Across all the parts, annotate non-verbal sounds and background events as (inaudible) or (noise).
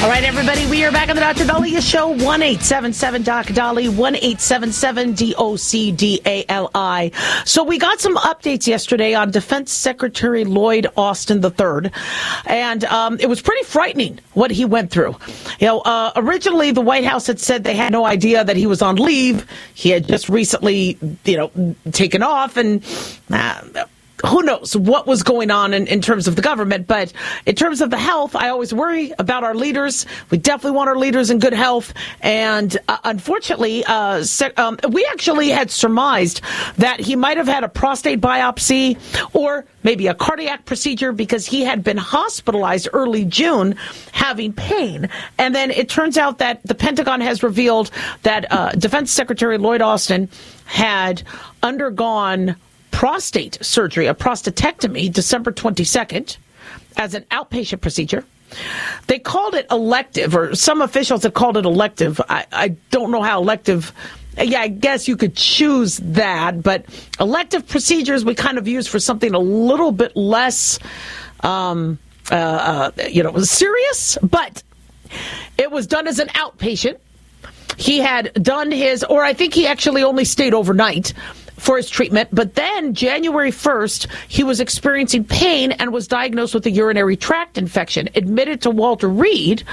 All right, everybody, we are back on the Dr. Daliah Show. 1 877 Doc Dolly, 1 877 D O C D A L I. So, we got some updates yesterday on Defense Secretary Lloyd Austin III, and um, it was pretty frightening what he went through. You know, uh, originally the White House had said they had no idea that he was on leave. He had just recently, you know, taken off, and uh, who knows what was going on in, in terms of the government, but in terms of the health, I always worry about our leaders. We definitely want our leaders in good health. And uh, unfortunately, uh, um, we actually had surmised that he might have had a prostate biopsy or maybe a cardiac procedure because he had been hospitalized early June having pain. And then it turns out that the Pentagon has revealed that uh, Defense Secretary Lloyd Austin had undergone prostate surgery, a prostatectomy, December 22nd, as an outpatient procedure. They called it elective, or some officials have called it elective. I, I don't know how elective. Yeah, I guess you could choose that, but elective procedures we kind of use for something a little bit less, um, uh, uh, you know, serious. But it was done as an outpatient. He had done his, or I think he actually only stayed overnight for his treatment. But then January 1st, he was experiencing pain and was diagnosed with a urinary tract infection, admitted to Walter Reed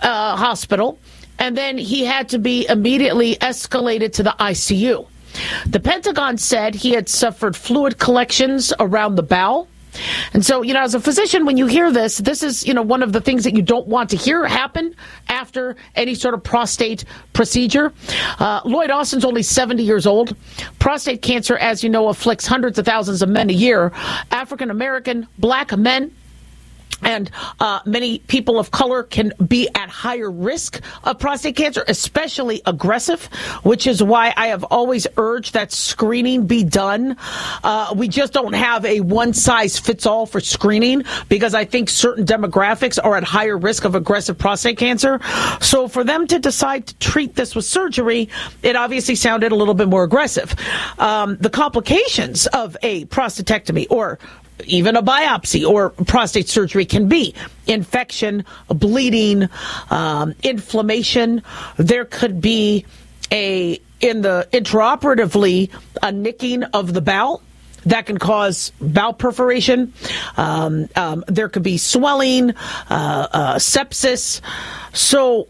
uh, Hospital, and then he had to be immediately escalated to the ICU. The Pentagon said he had suffered fluid collections around the bowel and so, you know, as a physician, when you hear this, this is, you know, one of the things that you don't want to hear happen after any sort of prostate procedure. Uh, Lloyd Austin's only 70 years old. Prostate cancer, as you know, afflicts hundreds of thousands of men a year. African American, black men, and uh, many people of color can be at higher risk of prostate cancer, especially aggressive, which is why I have always urged that screening be done. Uh, we just don't have a one size fits all for screening because I think certain demographics are at higher risk of aggressive prostate cancer. So for them to decide to treat this with surgery, it obviously sounded a little bit more aggressive. Um, the complications of a prostatectomy or even a biopsy or prostate surgery can be infection, bleeding, um, inflammation. There could be a in the intraoperatively a nicking of the bowel that can cause bowel perforation. Um, um, there could be swelling, uh, uh, sepsis. So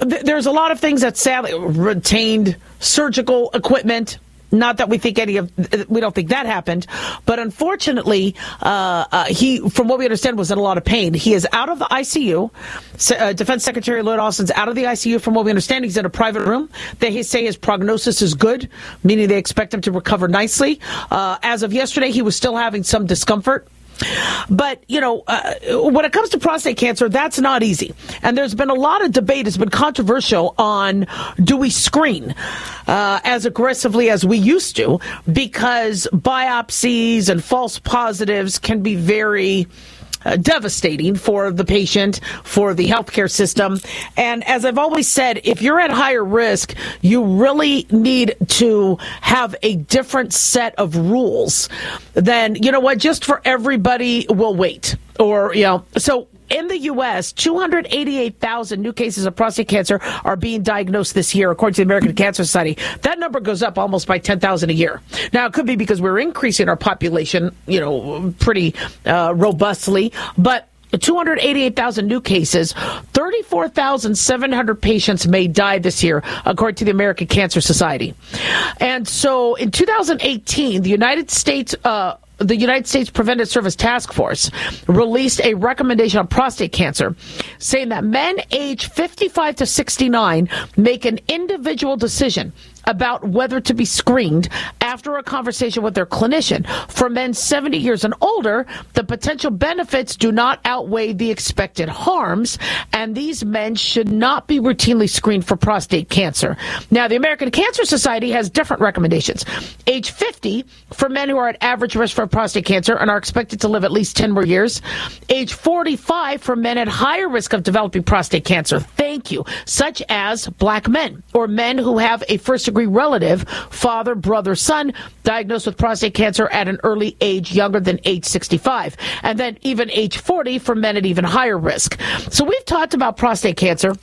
th- there's a lot of things that sadly retained surgical equipment not that we think any of we don't think that happened, but unfortunately, uh, uh, he, from what we understand, was in a lot of pain. He is out of the ICU. Uh, Defense Secretary Lloyd Austin's out of the ICU. From what we understand, he's in a private room. They say his prognosis is good, meaning they expect him to recover nicely. Uh, as of yesterday, he was still having some discomfort. But, you know, uh, when it comes to prostate cancer, that's not easy. And there's been a lot of debate, it's been controversial on do we screen uh, as aggressively as we used to because biopsies and false positives can be very uh, devastating for the patient, for the healthcare system. And as I've always said, if you're at higher risk, you really need to have a different set of rules than, you know what, just for everybody will wait. Or, you know, so in the U.S., 288,000 new cases of prostate cancer are being diagnosed this year, according to the American Cancer Society. That number goes up almost by 10,000 a year. Now, it could be because we're increasing our population, you know, pretty uh, robustly, but 288,000 new cases, 34,700 patients may die this year, according to the American Cancer Society. And so in 2018, the United States uh, the United States Preventive Service Task Force released a recommendation on prostate cancer saying that men age 55 to 69 make an individual decision about whether to be screened after a conversation with their clinician. For men 70 years and older, the potential benefits do not outweigh the expected harms, and these men should not be routinely screened for prostate cancer. Now, the American Cancer Society has different recommendations. Age 50 for men who are at average risk for prostate cancer and are expected to live at least 10 more years. Age 45 for men at higher risk of developing prostate cancer. Thank you. Such as black men or men who have a first degree relative, father, brother, son, diagnosed with prostate cancer at an early age younger than age 65. And then even age 40 for men at even higher risk. So we've talked about prostate cancer.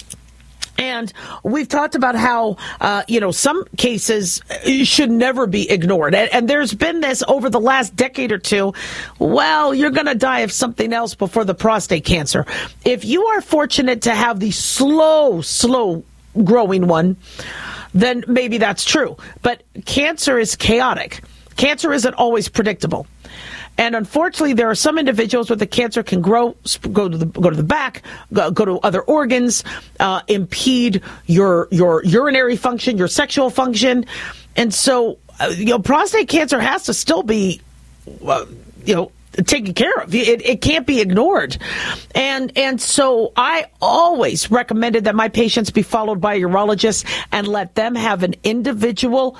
And we've talked about how, uh, you know, some cases should never be ignored. And, and, there's been this over the last decade or two. Well, you're going to die of something else before the prostate cancer. If you are fortunate to have the slow, slow growing one, then maybe that's true. But cancer is chaotic. Cancer isn't always predictable. And unfortunately, there are some individuals where the cancer can grow, go to the go to the back, go, go to other organs, uh, impede your your urinary function, your sexual function, and so uh, you know prostate cancer has to still be, uh, you know taken care of. It, it can't be ignored. And, and so I always recommended that my patients be followed by a urologist and let them have an individual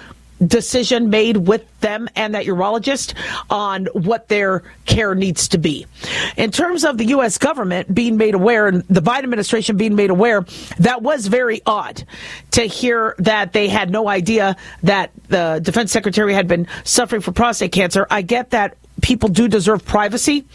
decision made with them and that urologist on what their care needs to be. In terms of the U.S. government being made aware and the Biden administration being made aware, that was very odd to hear that they had no idea that the defense secretary had been suffering from prostate cancer. I get that people do deserve privacy,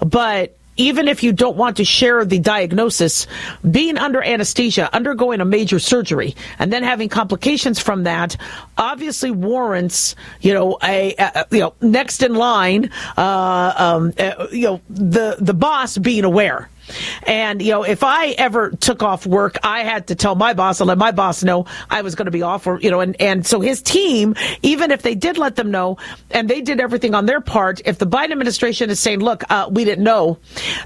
but even if you don't want to share the diagnosis, being under anesthesia, undergoing a major surgery, and then having complications from that, obviously warrants, you know, a, a you know next in line, uh, um, uh, you know, the the boss being aware. And, you know, if I ever took off work, I had to tell my boss and let my boss know I was going to be off or, you know, and, and so his team, even if they did let them know and they did everything on their part, if the Biden administration is saying, look, uh, we didn't know,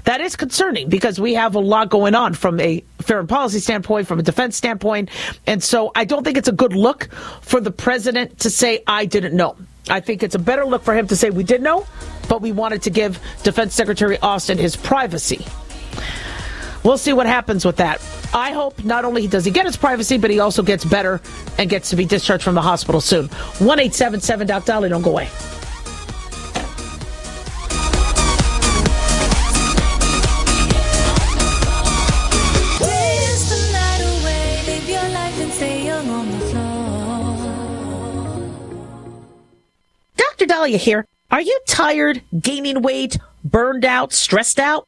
that is concerning because we have a lot going on from a foreign policy standpoint, from a defense standpoint. And so I don't think it's a good look for the president to say, I didn't know. I think it's a better look for him to say we did know, but we wanted to give Defense Secretary Austin his privacy. We'll see what happens with that. I hope not only does he get his privacy, but he also gets better and gets to be discharged from the hospital soon. 1 877 Doc Dolly, don't go away. Dr. Daliah here. Are you tired, gaining weight, burned out, stressed out?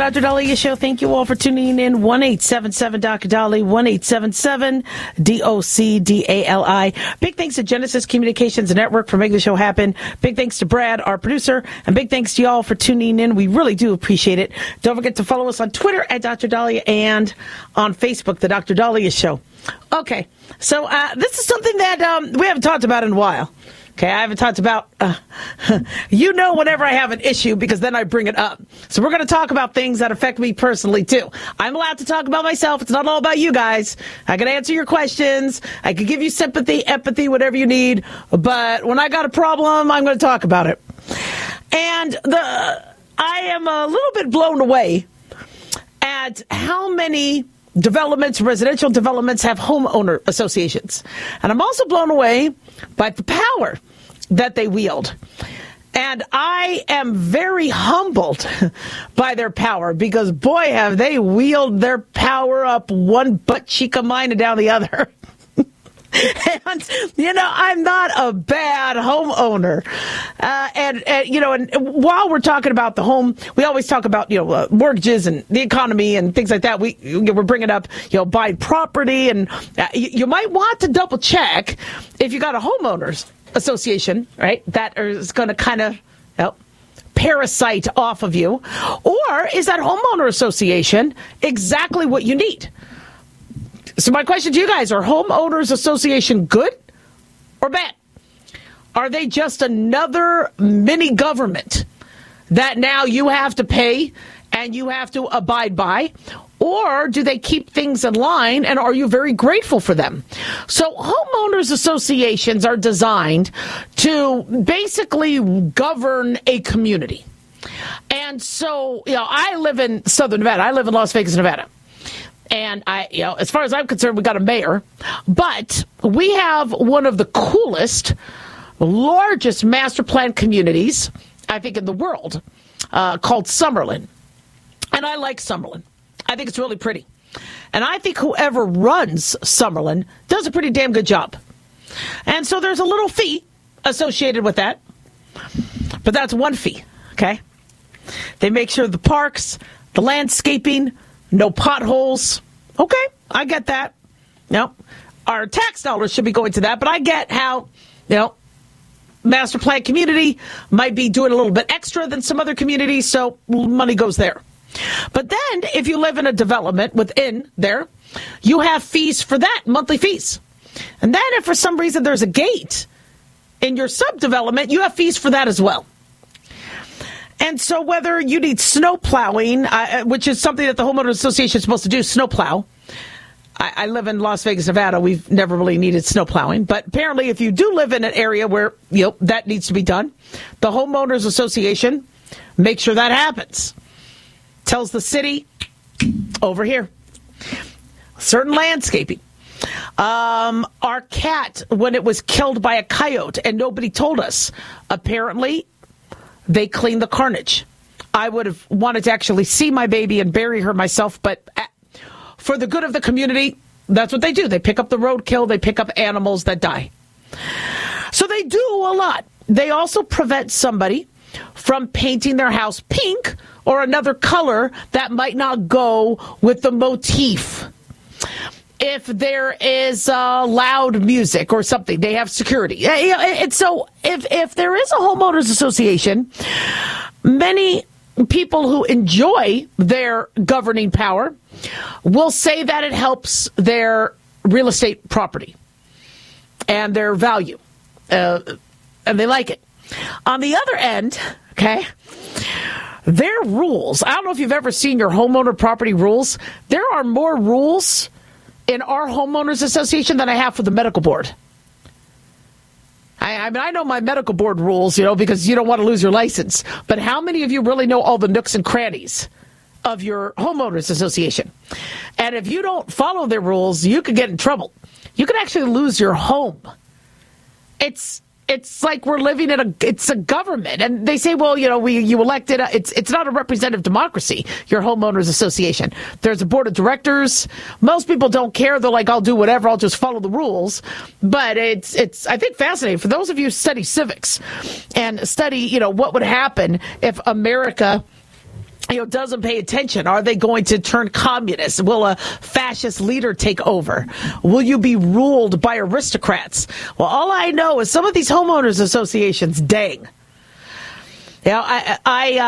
The Dr. Daliah Show. Thank you all for tuning in. 1 877 Dr. Dolly, One eight seven seven D O C D A L I. Big thanks to Genesis Communications Network for making the show happen. Big thanks to Brad, our producer, and big thanks to y'all for tuning in. We really do appreciate it. Don't forget to follow us on Twitter at Dr. Daliah and on Facebook, The Dr. Daliah Show. Okay. So, uh, this is something that um, we haven't talked about in a while. Okay, I haven't talked about, uh, (laughs) you know, whenever I have an issue because then I bring it up. So we're going to talk about things that affect me personally too. I'm allowed to talk about myself. It's not all about you guys. I can answer your questions. I can give you sympathy, empathy, whatever you need. But when I got a problem, I'm going to talk about it. And the, I am a little bit blown away at how many developments, residential developments have homeowner associations. And I'm also blown away by the power that they wield. And I am very humbled (laughs) by their power because, boy, have they wheeled their power up one butt cheek of mine and down the other. (laughs) and you know I'm not a bad homeowner, uh, and, and you know, and while we're talking about the home, we always talk about you know uh, mortgages and the economy and things like that. We we're bringing up you know buying property, and uh, you, you might want to double check if you got a homeowners association, right? That is going to kind of. Parasite off of you? Or is that homeowner association exactly what you need? So my question to you guys, are homeowners association good or bad? Are they just another mini government that now you have to pay and you have to abide by? Or do they keep things in line and are you very grateful for them? So homeowners associations are designed to basically govern a community. And so, you know, I live in Southern Nevada. I live in Las Vegas, Nevada. And I, you know, as far as I'm concerned, we got a mayor, but we have one of the coolest, largest master plan communities, I think, in the world, uh, called Summerlin. And I like Summerlin. I think it's really pretty. And I think whoever runs Summerlin does a pretty damn good job. And so there's a little fee associated with that. But that's one fee, okay? They make sure the parks, the landscaping, no potholes. Okay, I get that. No, our tax dollars should be going to that, but I get how, you know, master plan community might be doing a little bit extra than some other communities, so money goes there. But then, if you live in a development within there, you have fees for that, monthly fees. And then, if for some reason there's a gate in your subdevelopment, you have fees for that as well. And so, whether you need snow plowing, uh, which is something that the homeowner association is supposed to do, snow plow. I, I live in Las Vegas, Nevada. We've never really needed snow plowing, but apparently, if you do live in an area where you know that needs to be done, the homeowners association makes sure that happens tells the city over here. Certain landscaping. Um, our cat, when it was killed by a coyote, and nobody told us, apparently they cleaned the carnage. I would have wanted to actually see my baby and bury her myself, but uh, for the good of the community, that's what they do. They pick up the roadkill, they pick up animals that die. So they do a lot. They also prevent somebody from painting their house pink or another color that might not go with the motif. If there is uh, loud music or something, they have security. And so, if if there is a homeowners association, many people who enjoy their governing power will say that it helps their real estate property and their value, uh, and they like it. On the other end, okay, their rules. I don't know if you've ever seen your homeowner property rules. There are more rules in our homeowners association than I have for the medical board. I, I, mean, I know my medical board rules, you know, because you don't want to lose your license. But how many of you really know all the nooks and crannies of your homeowners association? And if you don't follow their rules, you could get in trouble. You could actually lose your home. It's it's like we're living in a it's a government. And they say well you know we you elected a, it's it's not a representative democracy your homeowners association. There's a board of directors. Most people don't care. They're like I'll do whatever. I'll just follow the rules. But it's it's I think fascinating. For those of you who study civics and study you know what would happen if America you know, doesn't pay attention? Are they going to turn communist? Will a fascist leader take over? Will you be ruled by aristocrats? Well, all I know is some of these homeowners associations, dang. Know, I, I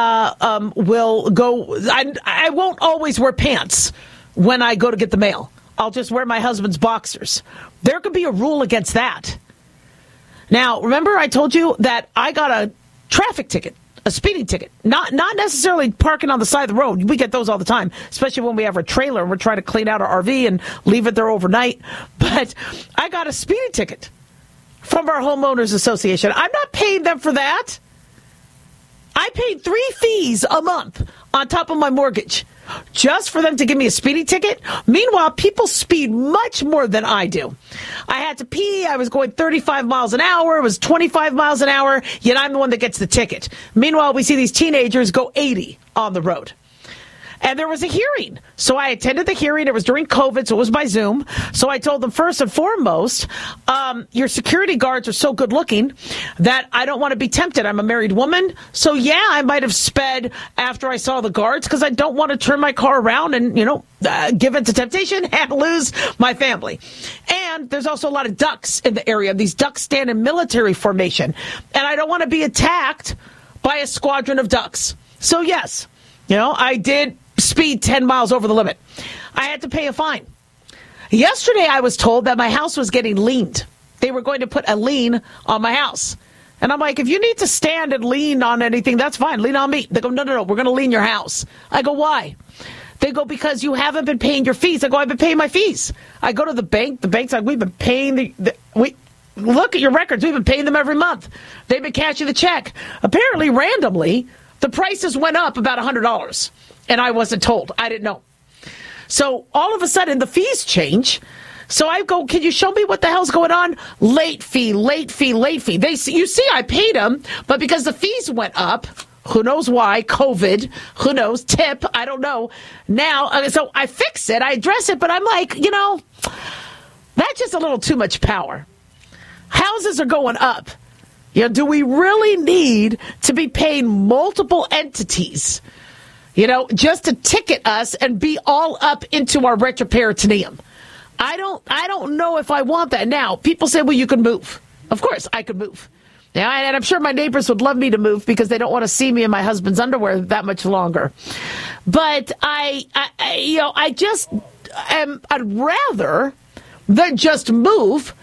uh, um, will go, I, I won't always wear pants when I go to get the mail. I'll just wear my husband's boxers. There could be a rule against that. Now, remember I told you that I got a traffic ticket a speeding ticket. Not not necessarily parking on the side of the road. We get those all the time, especially when we have a trailer and we're trying to clean out our RV and leave it there overnight. (laughs) But I got a speeding ticket from our homeowners association. I'm not paying them for that. I paid three fees a month on top of my mortgage just for them to give me a speeding ticket. Meanwhile, people speed much more than I do. I had to pee. I was going 35 miles an hour. It was 25 miles an hour. Yet I'm the one that gets the ticket. Meanwhile, we see these teenagers go 80 on the road. And there was a hearing. So I attended the hearing. It was during COVID, so it was by Zoom. So I told them first and foremost, um, your security guards are so good looking that I don't want to be tempted. I'm a married woman, so yeah, I might have sped after I saw the guards because I don't want to turn my car around and you know uh, give in to temptation (laughs) and lose my family. And there's also a lot of ducks in the area. These ducks stand in military formation, and I don't want to be attacked by a squadron of ducks. So yes, you know I did speed 10 miles over the limit. I had to pay a fine. Yesterday, I was told that my house was getting leaned. They were going to put a lien on my house. And I'm like, if you need to stand and lean on anything, that's fine. Lean on me. They go, no, no, no, we're going to lean your house. I go, why? They go, because you haven't been paying your fees. I go, I've been paying my fees. I go to the bank. The bank's like, we've been paying the, the we, look at your records. We've been paying them every month. They've been cashing the check. Apparently, randomly, the prices went up about $100 and I wasn't told. I didn't know. So all of a sudden, the fees change. So I go, can you show me what the hell's going on? Late fee, late fee, late fee. They, you see, I paid them, but because the fees went up, who knows why? COVID, who knows? Tip, I don't know. Now, uh, so I fix it, I address it, but I'm like, you know, that's just a little too much power. Houses are going up. You know, do we really need to be paying multiple entities? You know, just to ticket us and be all up into our retroperitoneum. I don't, I don't know if I want that. Now, people say, well, you can move. Of course, I could move. Now, and I'm sure my neighbors would love me to move because they don't want to see me in my husband's underwear that much longer. But I, I you know, I just am, I'd rather than just move,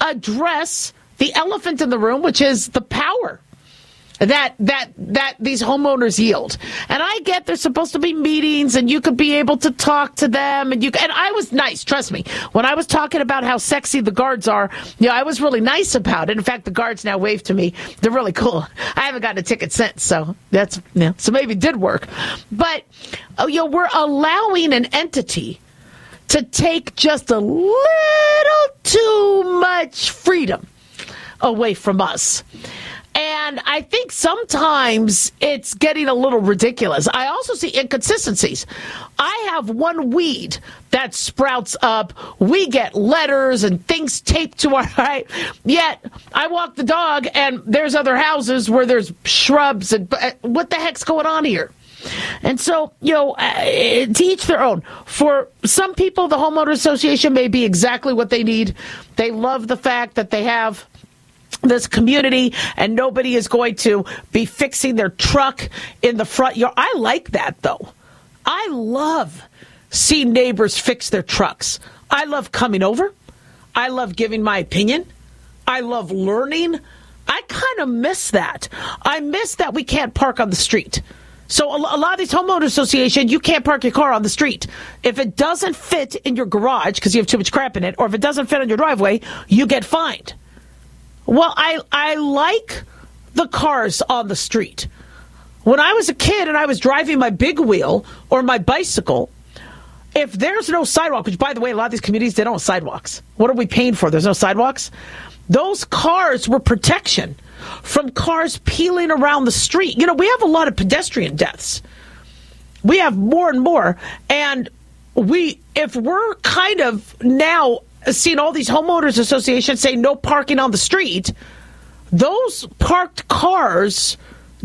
address the elephant in the room, which is the power that that that these homeowners yield. And I get there's supposed to be meetings and you could be able to talk to them and you and I was nice, trust me. When I was talking about how sexy the guards are, you know, I was really nice about it. In fact, the guards now wave to me. They're really cool. I haven't gotten a ticket since, so that's yeah, so maybe it did work. But oh, you know, we're allowing an entity to take just a little too much freedom away from us. And I think sometimes it's getting a little ridiculous. I also see inconsistencies. I have one weed that sprouts up. We get letters and things taped to our (laughs) right. Yet I walk the dog and there's other houses where there's shrubs and uh, what the heck's going on here? And so, you know, uh, to each their own. For some people, the homeowner association may be exactly what they need. They love the fact that they have this community and nobody is going to be fixing their truck in the front yard. I like that though. I love seeing neighbors fix their trucks. I love coming over. I love giving my opinion. I love learning. I kind of miss that. I miss that we can't park on the street. So a lot of these homeowner associations, you can't park your car on the street. If it doesn't fit in your garage because you have too much crap in it, or if it doesn't fit on your driveway, you get fined. Well, I I like the cars on the street. When I was a kid and I was driving my big wheel or my bicycle, if there's no sidewalk, which by the way, a lot of these communities they don't have sidewalks. What are we paying for? There's no sidewalks. Those cars were protection from cars peeling around the street. You know, we have a lot of pedestrian deaths. We have more and more, and we if we're kind of now seen all these homeowners associations say no parking on the street. Those parked cars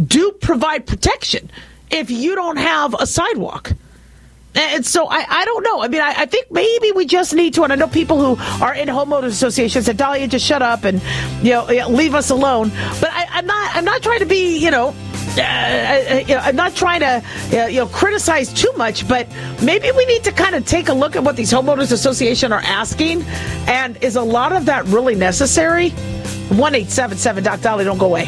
do provide protection if you don't have a sidewalk. And so I, I don't know. I mean, I, I, think maybe we just need to, and I know people who are in homeowners associations said, Daliah, just shut up and, you know, leave us alone. But I, I'm not, I'm not trying to be, you know, uh, uh I'm not trying to uh, you know criticize too much, but maybe we need to kind of take a look at what these homeowners association are asking, and is a lot of that really necessary? One eight seven seven Doc Dolly, don't go away.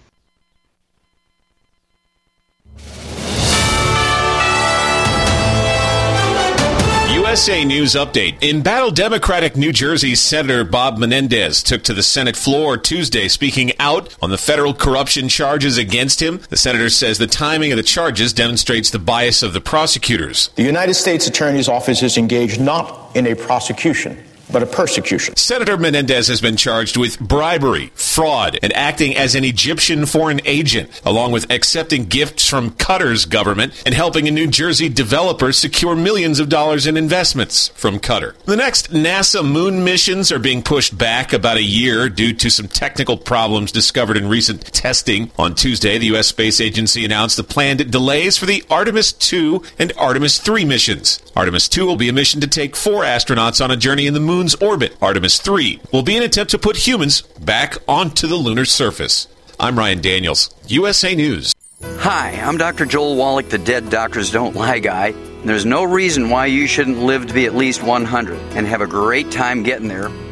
USA News Update. In battle, Democratic New Jersey Senator Bob Menendez took to the Senate floor Tuesday, speaking out on the federal corruption charges against him. The senator says the timing of the charges demonstrates the bias of the prosecutors. The United States Attorney's Office is engaged not in a prosecution but a persecution. Senator Menendez has been charged with bribery, fraud, and acting as an Egyptian foreign agent, along with accepting gifts from Qatar's government and helping a New Jersey developer secure millions of dollars in investments from Qatar. The next NASA moon missions are being pushed back about a year due to some technical problems discovered in recent testing. On Tuesday, the U.S. Space Agency announced the planned delays for the Artemis 2 and Artemis 3 missions. Artemis 2 will be a mission to take four astronauts on a journey in the moon moon's orbit. Artemis 3 will be an attempt to put humans back onto the lunar surface. I'm Ryan Daniels, USA News. Hi, I'm Dr. Joel Wallach, the Dead Doctors Don't Lie guy. There's no reason why you shouldn't live to be at least 100 and have a great time getting there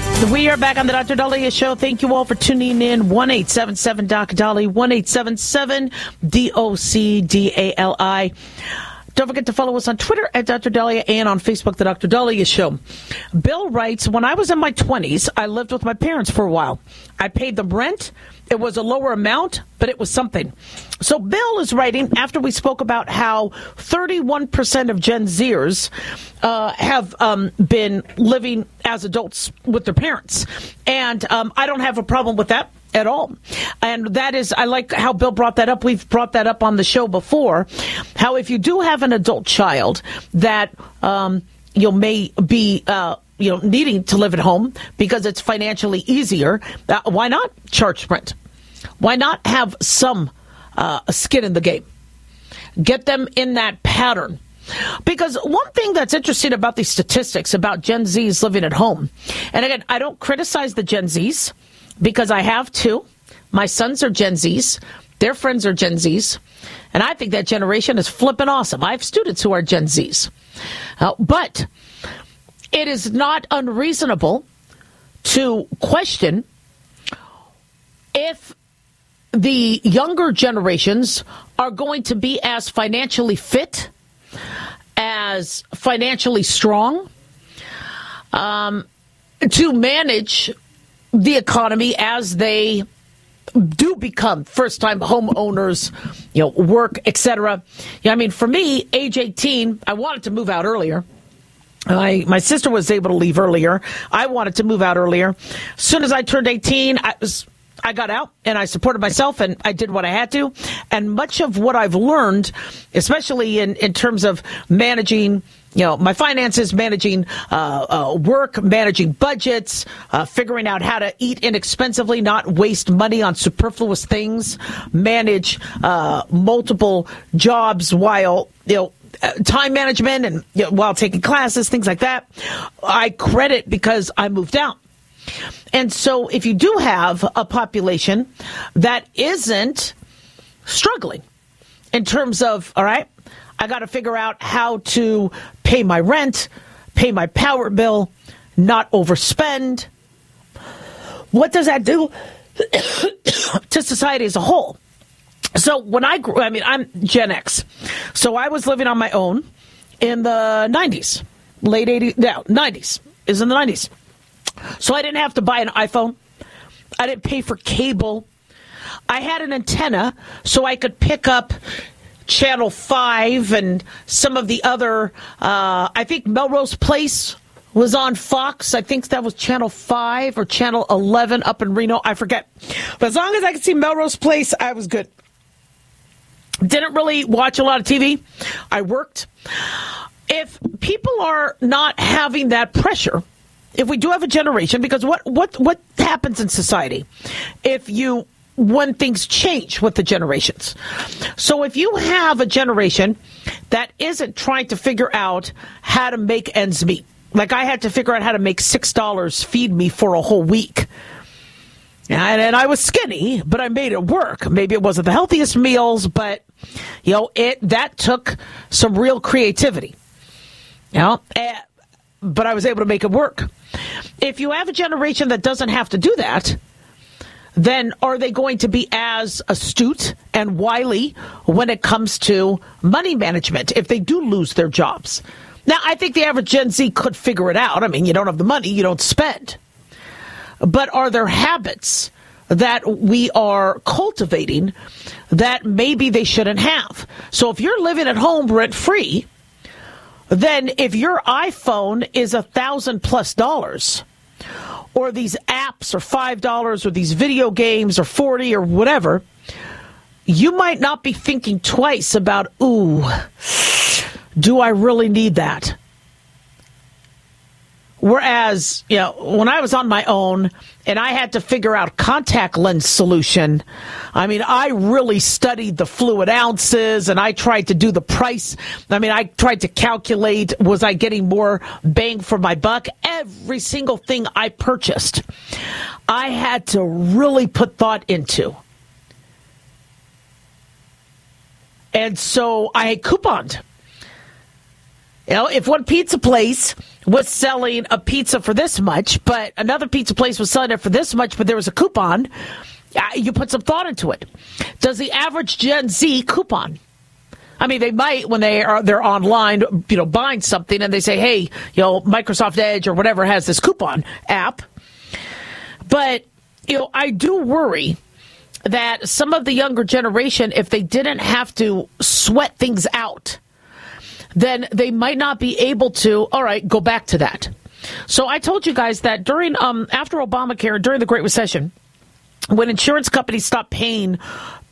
right, we are back on the Dr. Daliah show. Thank you all for tuning in. One eight seven seven Doc Dolly. One eight seven seven D O C D A L I. Don't forget to follow us on Twitter at Dr. Daliah and on Facebook, The Dr. Daliah Show. Bill writes, When I was in my 20s, I lived with my parents for a while. I paid them rent. It was a lower amount, but it was something. So Bill is writing after we spoke about how 31% of Gen Zers uh, have um, been living as adults with their parents. And um, I don't have a problem with that. at all. And that is, I like how Bill brought that up. We've brought that up on the show before. How if you do have an adult child that um, you may be uh, you know needing to live at home because it's financially easier, uh, why not charge Sprint? Why not have some uh, skin in the game? Get them in that pattern. Because one thing that's interesting about these statistics about Gen Zs living at home, and again, I don't criticize the Gen Zs because I have two. My sons are Gen Zs. Their friends are Gen Zs. And I think that generation is flipping awesome. I have students who are Gen Zs. Uh, but it is not unreasonable to question if the younger generations are going to be as financially fit, as financially strong, um, to manage the economy as they do become first time homeowners, you know, work, etc. Yeah, I mean, for me, age 18, I wanted to move out earlier. I, my sister was able to leave earlier. I wanted to move out earlier. As soon as I turned 18, I was I got out and I supported myself and I did what I had to. And much of what I've learned, especially in, in terms of managing you know, my finances, managing uh, uh, work, managing budgets, uh, figuring out how to eat inexpensively, not waste money on superfluous things, manage uh, multiple jobs while you know uh, time management and you know, while taking classes, things like that. I credit because I moved out. And so if you do have a population that isn't struggling in terms of, all right, I got to figure out how to pay my rent, pay my power bill, not overspend. What does that do (coughs) to society as a whole? So when I grew, I mean, I'm Gen X. So I was living on my own in the 90s, late 80s, no, 90s, is in the 90s. So I didn't have to buy an iPhone. I didn't pay for cable. I had an antenna so I could pick up Channel 5 and some of the other, uh, I think Melrose Place was on Fox. I think that was Channel 5 or Channel 11 up in Reno. I forget. But as long as I could see Melrose Place, I was good. Didn't really watch a lot of TV. I worked. If people are not having that pressure, if we do have a generation, because what what what happens in society if you when things change with the generations. So if you have a generation that isn't trying to figure out how to make ends meet, like I had to figure out how to make six dollars feed me for a whole week. And, and I was skinny, but I made it work. Maybe it wasn't the healthiest meals, but you know, it that took some real creativity. You know, eh, but I was able to make it work. If you have a generation that doesn't have to do that, then are they going to be as astute and wily when it comes to money management if they do lose their jobs? Now, I think the average Gen Z could figure it out. I mean, you don't have the money, you don't spend. But are there habits that we are cultivating that maybe they shouldn't have? So if you're living at home rent free, then if your iPhone is a thousand plus dollars, or these apps are five dollars, or these video games are forty, or whatever, you might not be thinking twice about, ooh, do I really need that? Whereas, you know, when I was on my own and I had to figure out contact lens solution, I mean, I really studied the fluid ounces and I tried to do the price. I mean, I tried to calculate was I getting more bang for my buck? Every single thing I purchased, I had to really put thought into. And so I couponed. You know, if one pizza place was selling a pizza for this much, but another pizza place was selling it for this much, but there was a coupon, uh, you put some thought into it. Does the average Gen Z coupon? I mean, they might when they are they're online, you know, buying something, and they say, "Hey, you know, Microsoft Edge or whatever has this coupon app." But you know, I do worry that some of the younger generation, if they didn't have to sweat things out then they might not be able to, all right, go back to that. So I told you guys that during, um, after Obamacare, during the Great Recession, when insurance companies stopped paying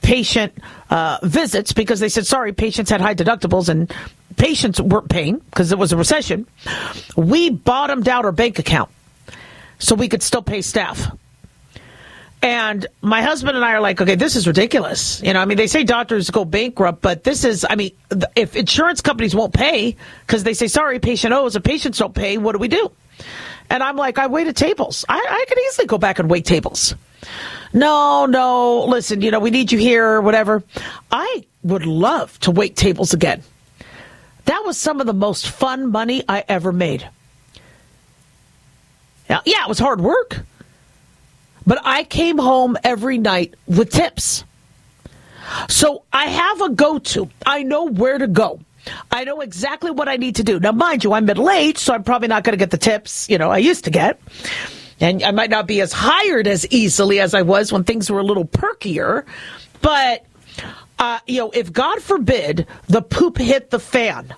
patient uh, visits because they said, sorry, patients had high deductibles and patients weren't paying because it was a recession, we bottomed out our bank account so we could still pay staff. And my husband and I are like, okay, this is ridiculous. You know, I mean, they say doctors go bankrupt, but this is, I mean, if insurance companies won't pay because they say, sorry, patient owes, if patients don't pay, what do we do? And I'm like, I waited tables. I, I could easily go back and wait tables. No, no, listen, you know, we need you here or whatever. I would love to wait tables again. That was some of the most fun money I ever made. Yeah, yeah, it was hard work. But I came home every night with tips. So I have a go to. I know where to go. I know exactly what I need to do. Now, mind you, I'm middle aged, so I'm probably not going to get the tips, you know, I used to get. And I might not be as hired as easily as I was when things were a little perkier. But, uh, you know, if God forbid the poop hit the fan,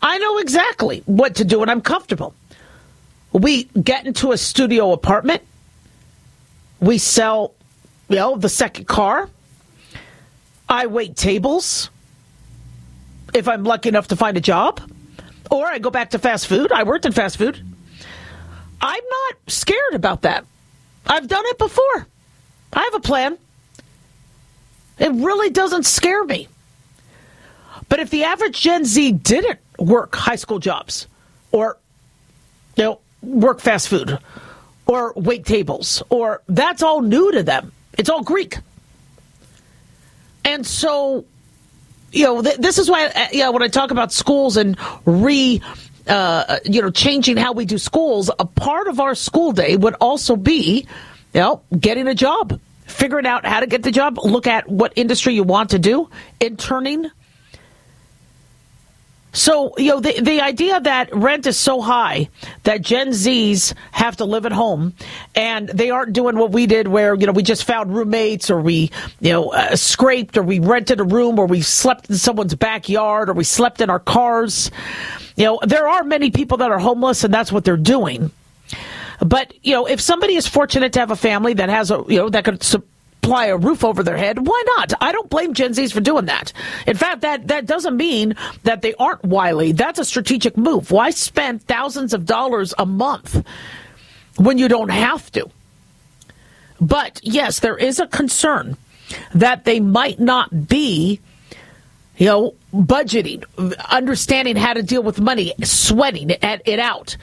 I know exactly what to do and I'm comfortable. We get into a studio apartment. We sell, you know, the second car. I wait tables if I'm lucky enough to find a job. Or I go back to fast food. I worked in fast food. I'm not scared about that. I've done it before. I have a plan. It really doesn't scare me. But if the average Gen Z didn't work high school jobs or you know work fast food or wait tables or that's all new to them. It's all Greek. And so you know, th- this is why, uh, you when I talk about schools and re, uh, you know, changing how we do schools, a part of our school day would also be, you know, getting a job, figuring out how to get the job, look at what industry you want to do, interning, so, you know, the, the idea that rent is so high that Gen Zs have to live at home and they aren't doing what we did where, you know, we just found roommates or we, you know, uh, scraped or we rented a room or we slept in someone's backyard or we slept in our cars. You know, there are many people that are homeless and that's what they're doing. But, you know, if somebody is fortunate to have a family that has a, you know, that could supply a roof over their head, why not? I don't blame Gen Zs for doing that. In fact, that, that doesn't mean that they aren't wily. That's a strategic move. Why spend thousands of dollars a month when you don't have to? But yes, there is a concern that they might not be, you know, budgeting, understanding how to deal with money, sweating it out.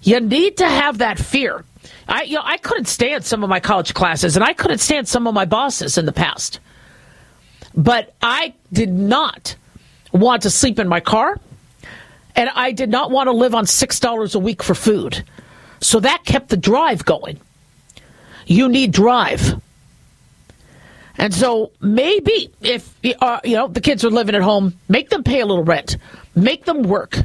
You need to have that fear. I, you know, I couldn't stand some of my college classes, and I couldn't stand some of my bosses in the past. But I did not want to sleep in my car, and I did not want to live on six dollars a week for food. So that kept the drive going. You need drive. And so maybe if uh, you know the kids are living at home, make them pay a little rent, make them work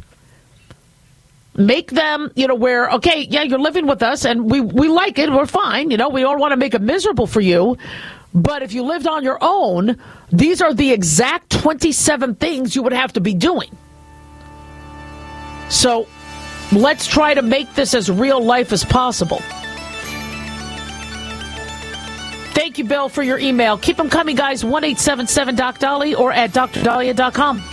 make them, you know, where, okay, yeah, you're living with us and we, we like it. We're fine. You know, we don't want to make it miserable for you. But if you lived on your own, these are the exact 27 things you would have to be doing. So let's try to make this as real life as possible. Thank you, Bill, for your email. Keep them coming, guys. 1 877 Doc Dali or at drdaliah.com.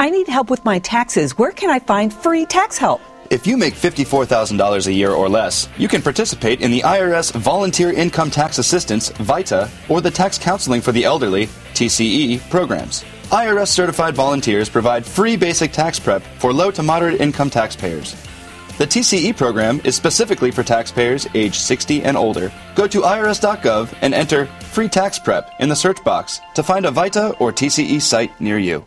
I need help with my taxes. Where can I find free tax help? If you make $54,000 a year or less, you can participate in the IRS Volunteer Income Tax Assistance, VITA, or the Tax Counseling for the Elderly, TCE, programs. IRS certified volunteers provide free basic tax prep for low to moderate income taxpayers. The TCE program is specifically for taxpayers age 60 and older. Go to irs.gov and enter free tax prep in the search box to find a VITA or TCE site near you.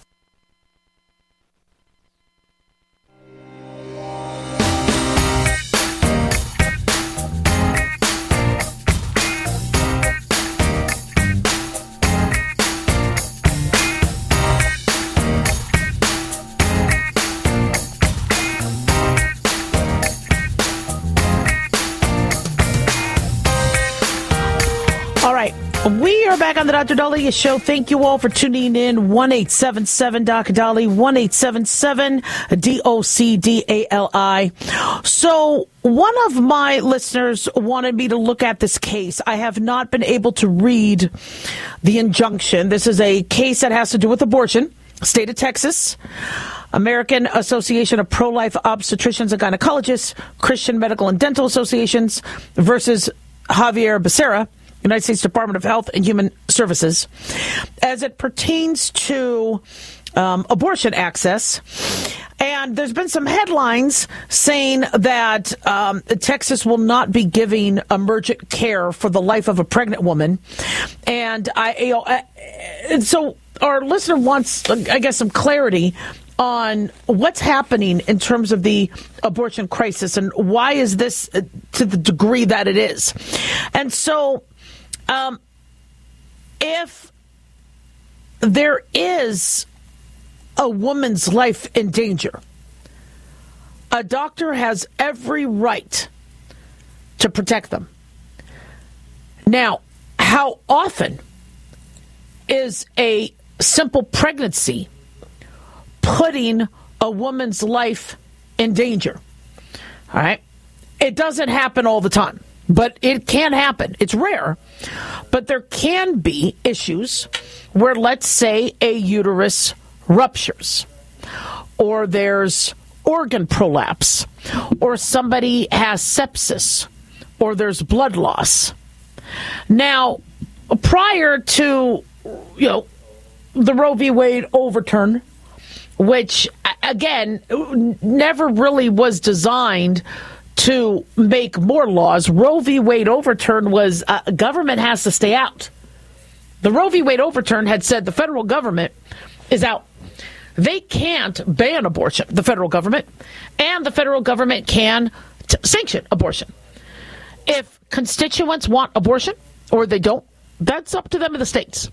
back on the Dr. Daliah show. Thank you all for tuning in. 1 877 Dr. Dolly, 1 877 D O C D A L I. So, one of my listeners wanted me to look at this case. I have not been able to read the injunction. This is a case that has to do with abortion, state of Texas. American Association of Pro Life Obstetricians and Gynecologists, Christian Medical and Dental Associations versus Xavier Becerra. United States Department of Health and Human Services, as it pertains to um, abortion access. And there's been some headlines saying that um, Texas will not be giving emergent care for the life of a pregnant woman. And I, you know, I, so our listener wants, I guess, some clarity on what's happening in terms of the abortion crisis and why is this uh, to the degree that it is. And so um, if there is a woman's life in danger, a doctor has every right to protect them. Now, how often is a simple pregnancy putting a woman's life in danger? All right. It doesn't happen all the time but it can happen. It's rare, but there can be issues where, let's say, a uterus ruptures, or there's organ prolapse, or somebody has sepsis, or there's blood loss. Now, prior to you know the Roe v. Wade overturn, which again never really was designed to make more laws. Roe v. Wade overturn was uh, government has to stay out. The Roe v. Wade overturn had said the federal government is out. They can't ban abortion, the federal government, and the federal government can t- sanction abortion. If constituents want abortion or they don't, that's up to them in the states.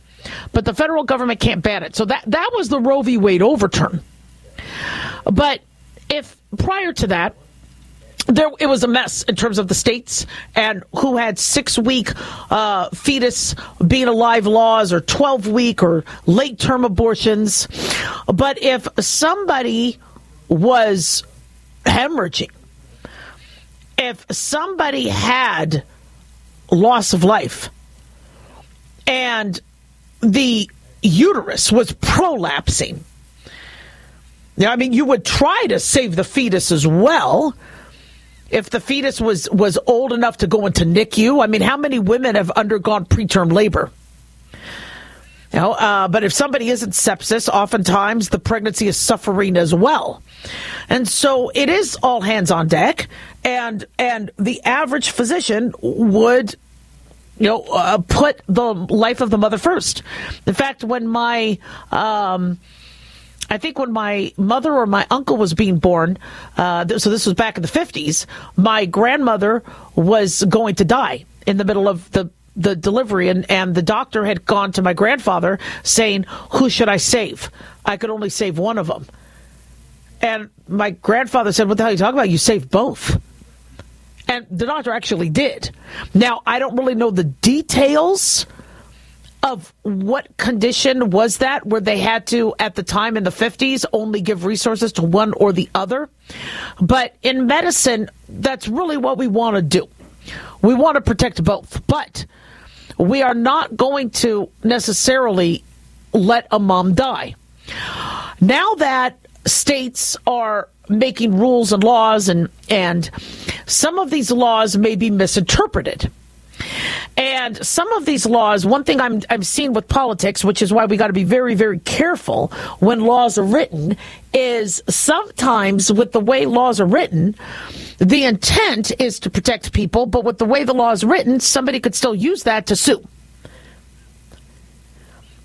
But the federal government can't ban it. So that, that was the Roe v. Wade overturn. But if prior to that, there it was a mess in terms of the states and who had six week uh, fetus being alive laws or 12 week or late term abortions. But if somebody was hemorrhaging, if somebody had loss of life and the uterus was prolapsing, now, I mean, you would try to save the fetus as well if the fetus was was old enough to go into NICU. I mean, how many women have undergone preterm labor? You know, uh, but if somebody isn't sepsis, oftentimes the pregnancy is suffering as well, and so it is all hands on deck. And and the average physician would you know, uh, put the life of the mother first. In fact, when my um, I think when my mother or my uncle was being born, uh, th- so this was back in the 50s, my grandmother was going to die in the middle of the the delivery and, and the doctor had gone to my grandfather saying, Who should I save? I could only save one of them. And my grandfather said, What the hell are you talking about? You saved both. And the doctor actually did. Now, I don't really know the details of what condition was that where they had to at the time in the 50s only give resources to one or the other? But in medicine that's really what we want to do. We want to protect both. But we are not going to necessarily let a mom die. Now that states are making rules and laws and and some of these laws may be misinterpreted and some of these laws, one thing I'm, I'm seeing with politics, which is why we got to be very, very careful when laws are written, is sometimes with the way laws are written, the intent is to protect people, but with the way the law is written, somebody could still use that to sue.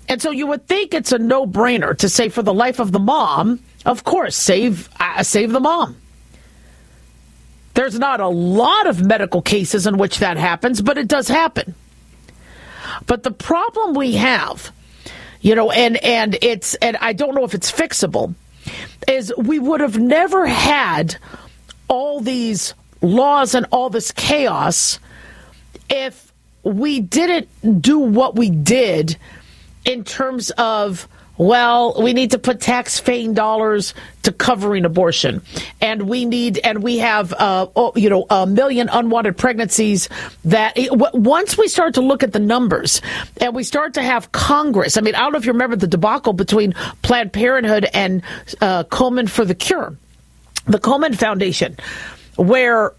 And so you would think it's a no-brainer to say for the life of the mom, of course, save uh, save the mom. There's not a lot of medical cases in which that happens, but it does happen. But the problem we have, you know, and and it's and I don't know if it's fixable, is we would have never had all these laws and all this chaos if we didn't do what we did in terms of well, we need to put tax-paying dollars to covering abortion, and we need, and we have, uh, oh, you know, a million unwanted pregnancies. That once we start to look at the numbers, and we start to have Congress. I mean, I don't know if you remember the debacle between Planned Parenthood and uh, Komen for the Cure, the Coleman Foundation, where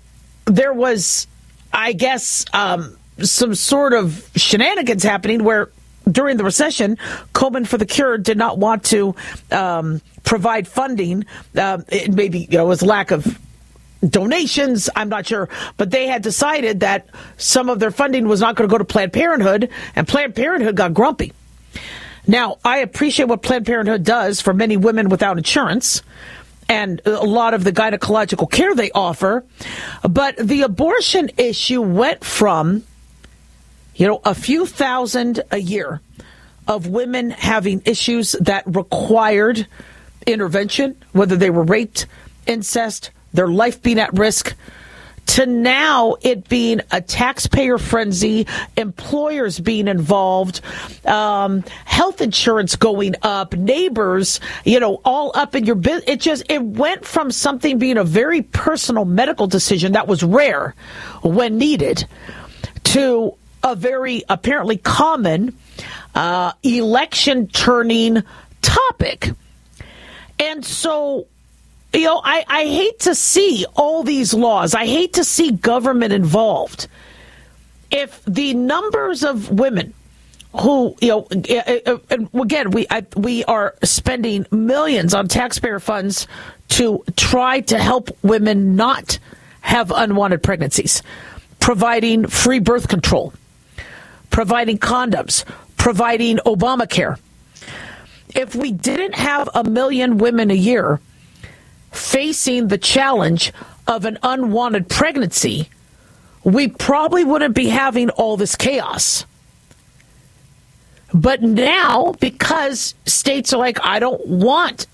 there was, I guess, um, some sort of shenanigans happening where during the recession, Komen for the Cure did not want to um, provide funding. Uh, it maybe you know, it was lack of donations. I'm not sure, but they had decided that some of their funding was not going to go to Planned Parenthood, and Planned Parenthood got grumpy. Now, I appreciate what Planned Parenthood does for many women without insurance and a lot of the gynecological care they offer, but the abortion issue went from you know, a few thousand a year of women having issues that required intervention, whether they were raped, incest, their life being at risk, to now it being a taxpayer frenzy, employers being involved, um, health insurance going up, neighbors, you know, all up in your business. It just, it went from something being a very personal medical decision that was rare when needed to a very apparently common uh, election turning topic. And so, you know, I, I hate to see all these laws, I hate to see government involved. If the numbers of women who you know eh, eh, eh, again we I, we are spending millions on taxpayer funds to try to help women not have unwanted pregnancies providing free birth control providing condoms, providing Obamacare. If we didn't have a million women a year facing the challenge of an unwanted pregnancy, we probably wouldn't be having all this chaos. But now, because states are like, I don't want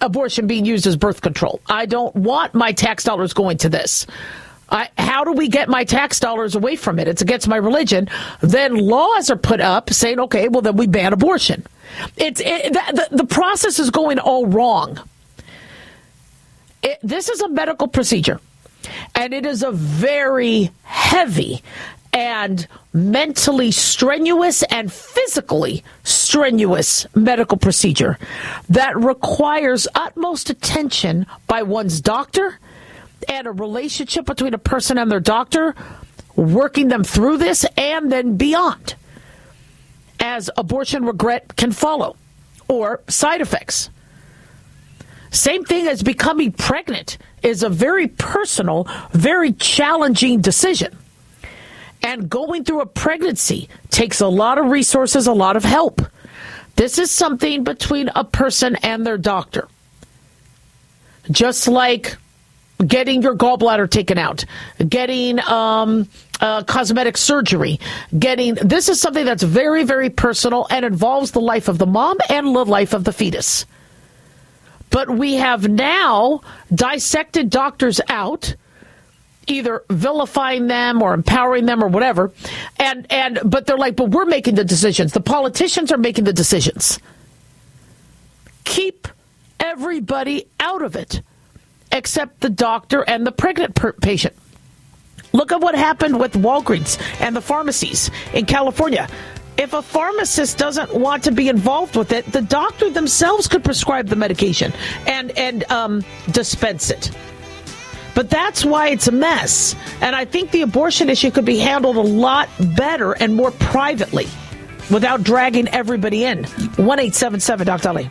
abortion being used as birth control, I don't want my tax dollars going to this. I, how do we get my tax dollars away from it? It's against my religion. Then laws are put up saying, okay, well, then we ban abortion. It's it, the, the process is going all wrong. It, this is a medical procedure, and it is a very heavy and mentally strenuous and physically strenuous medical procedure that requires utmost attention by one's doctor and a relationship between a person and their doctor, working them through this and then beyond, as abortion regret can follow or side effects. Same thing as becoming pregnant is a very personal, very challenging decision. And going through a pregnancy takes a lot of resources, a lot of help. This is something between a person and their doctor. Just like getting your gallbladder taken out, getting um, uh, cosmetic surgery, getting this is something that's very, very personal and involves the life of the mom and the life of the fetus. But we have now dissected doctors out either vilifying them or empowering them or whatever and and but they're like but we're making the decisions. The politicians are making the decisions. Keep everybody out of it except the doctor and the pregnant per- patient. Look at what happened with Walgreens and the pharmacies in California. If a pharmacist doesn't want to be involved with it, the doctor themselves could prescribe the medication and and um, dispense it. But that's why it's a mess. And I think the abortion issue could be handled a lot better and more privately without dragging everybody in. 1877 Dr. Ali.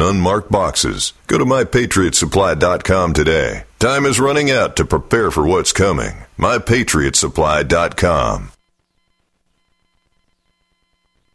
unmarked boxes. Go to mypatriotsupply.com today. Time is running out to prepare for what's coming. mypatriotsupply.com.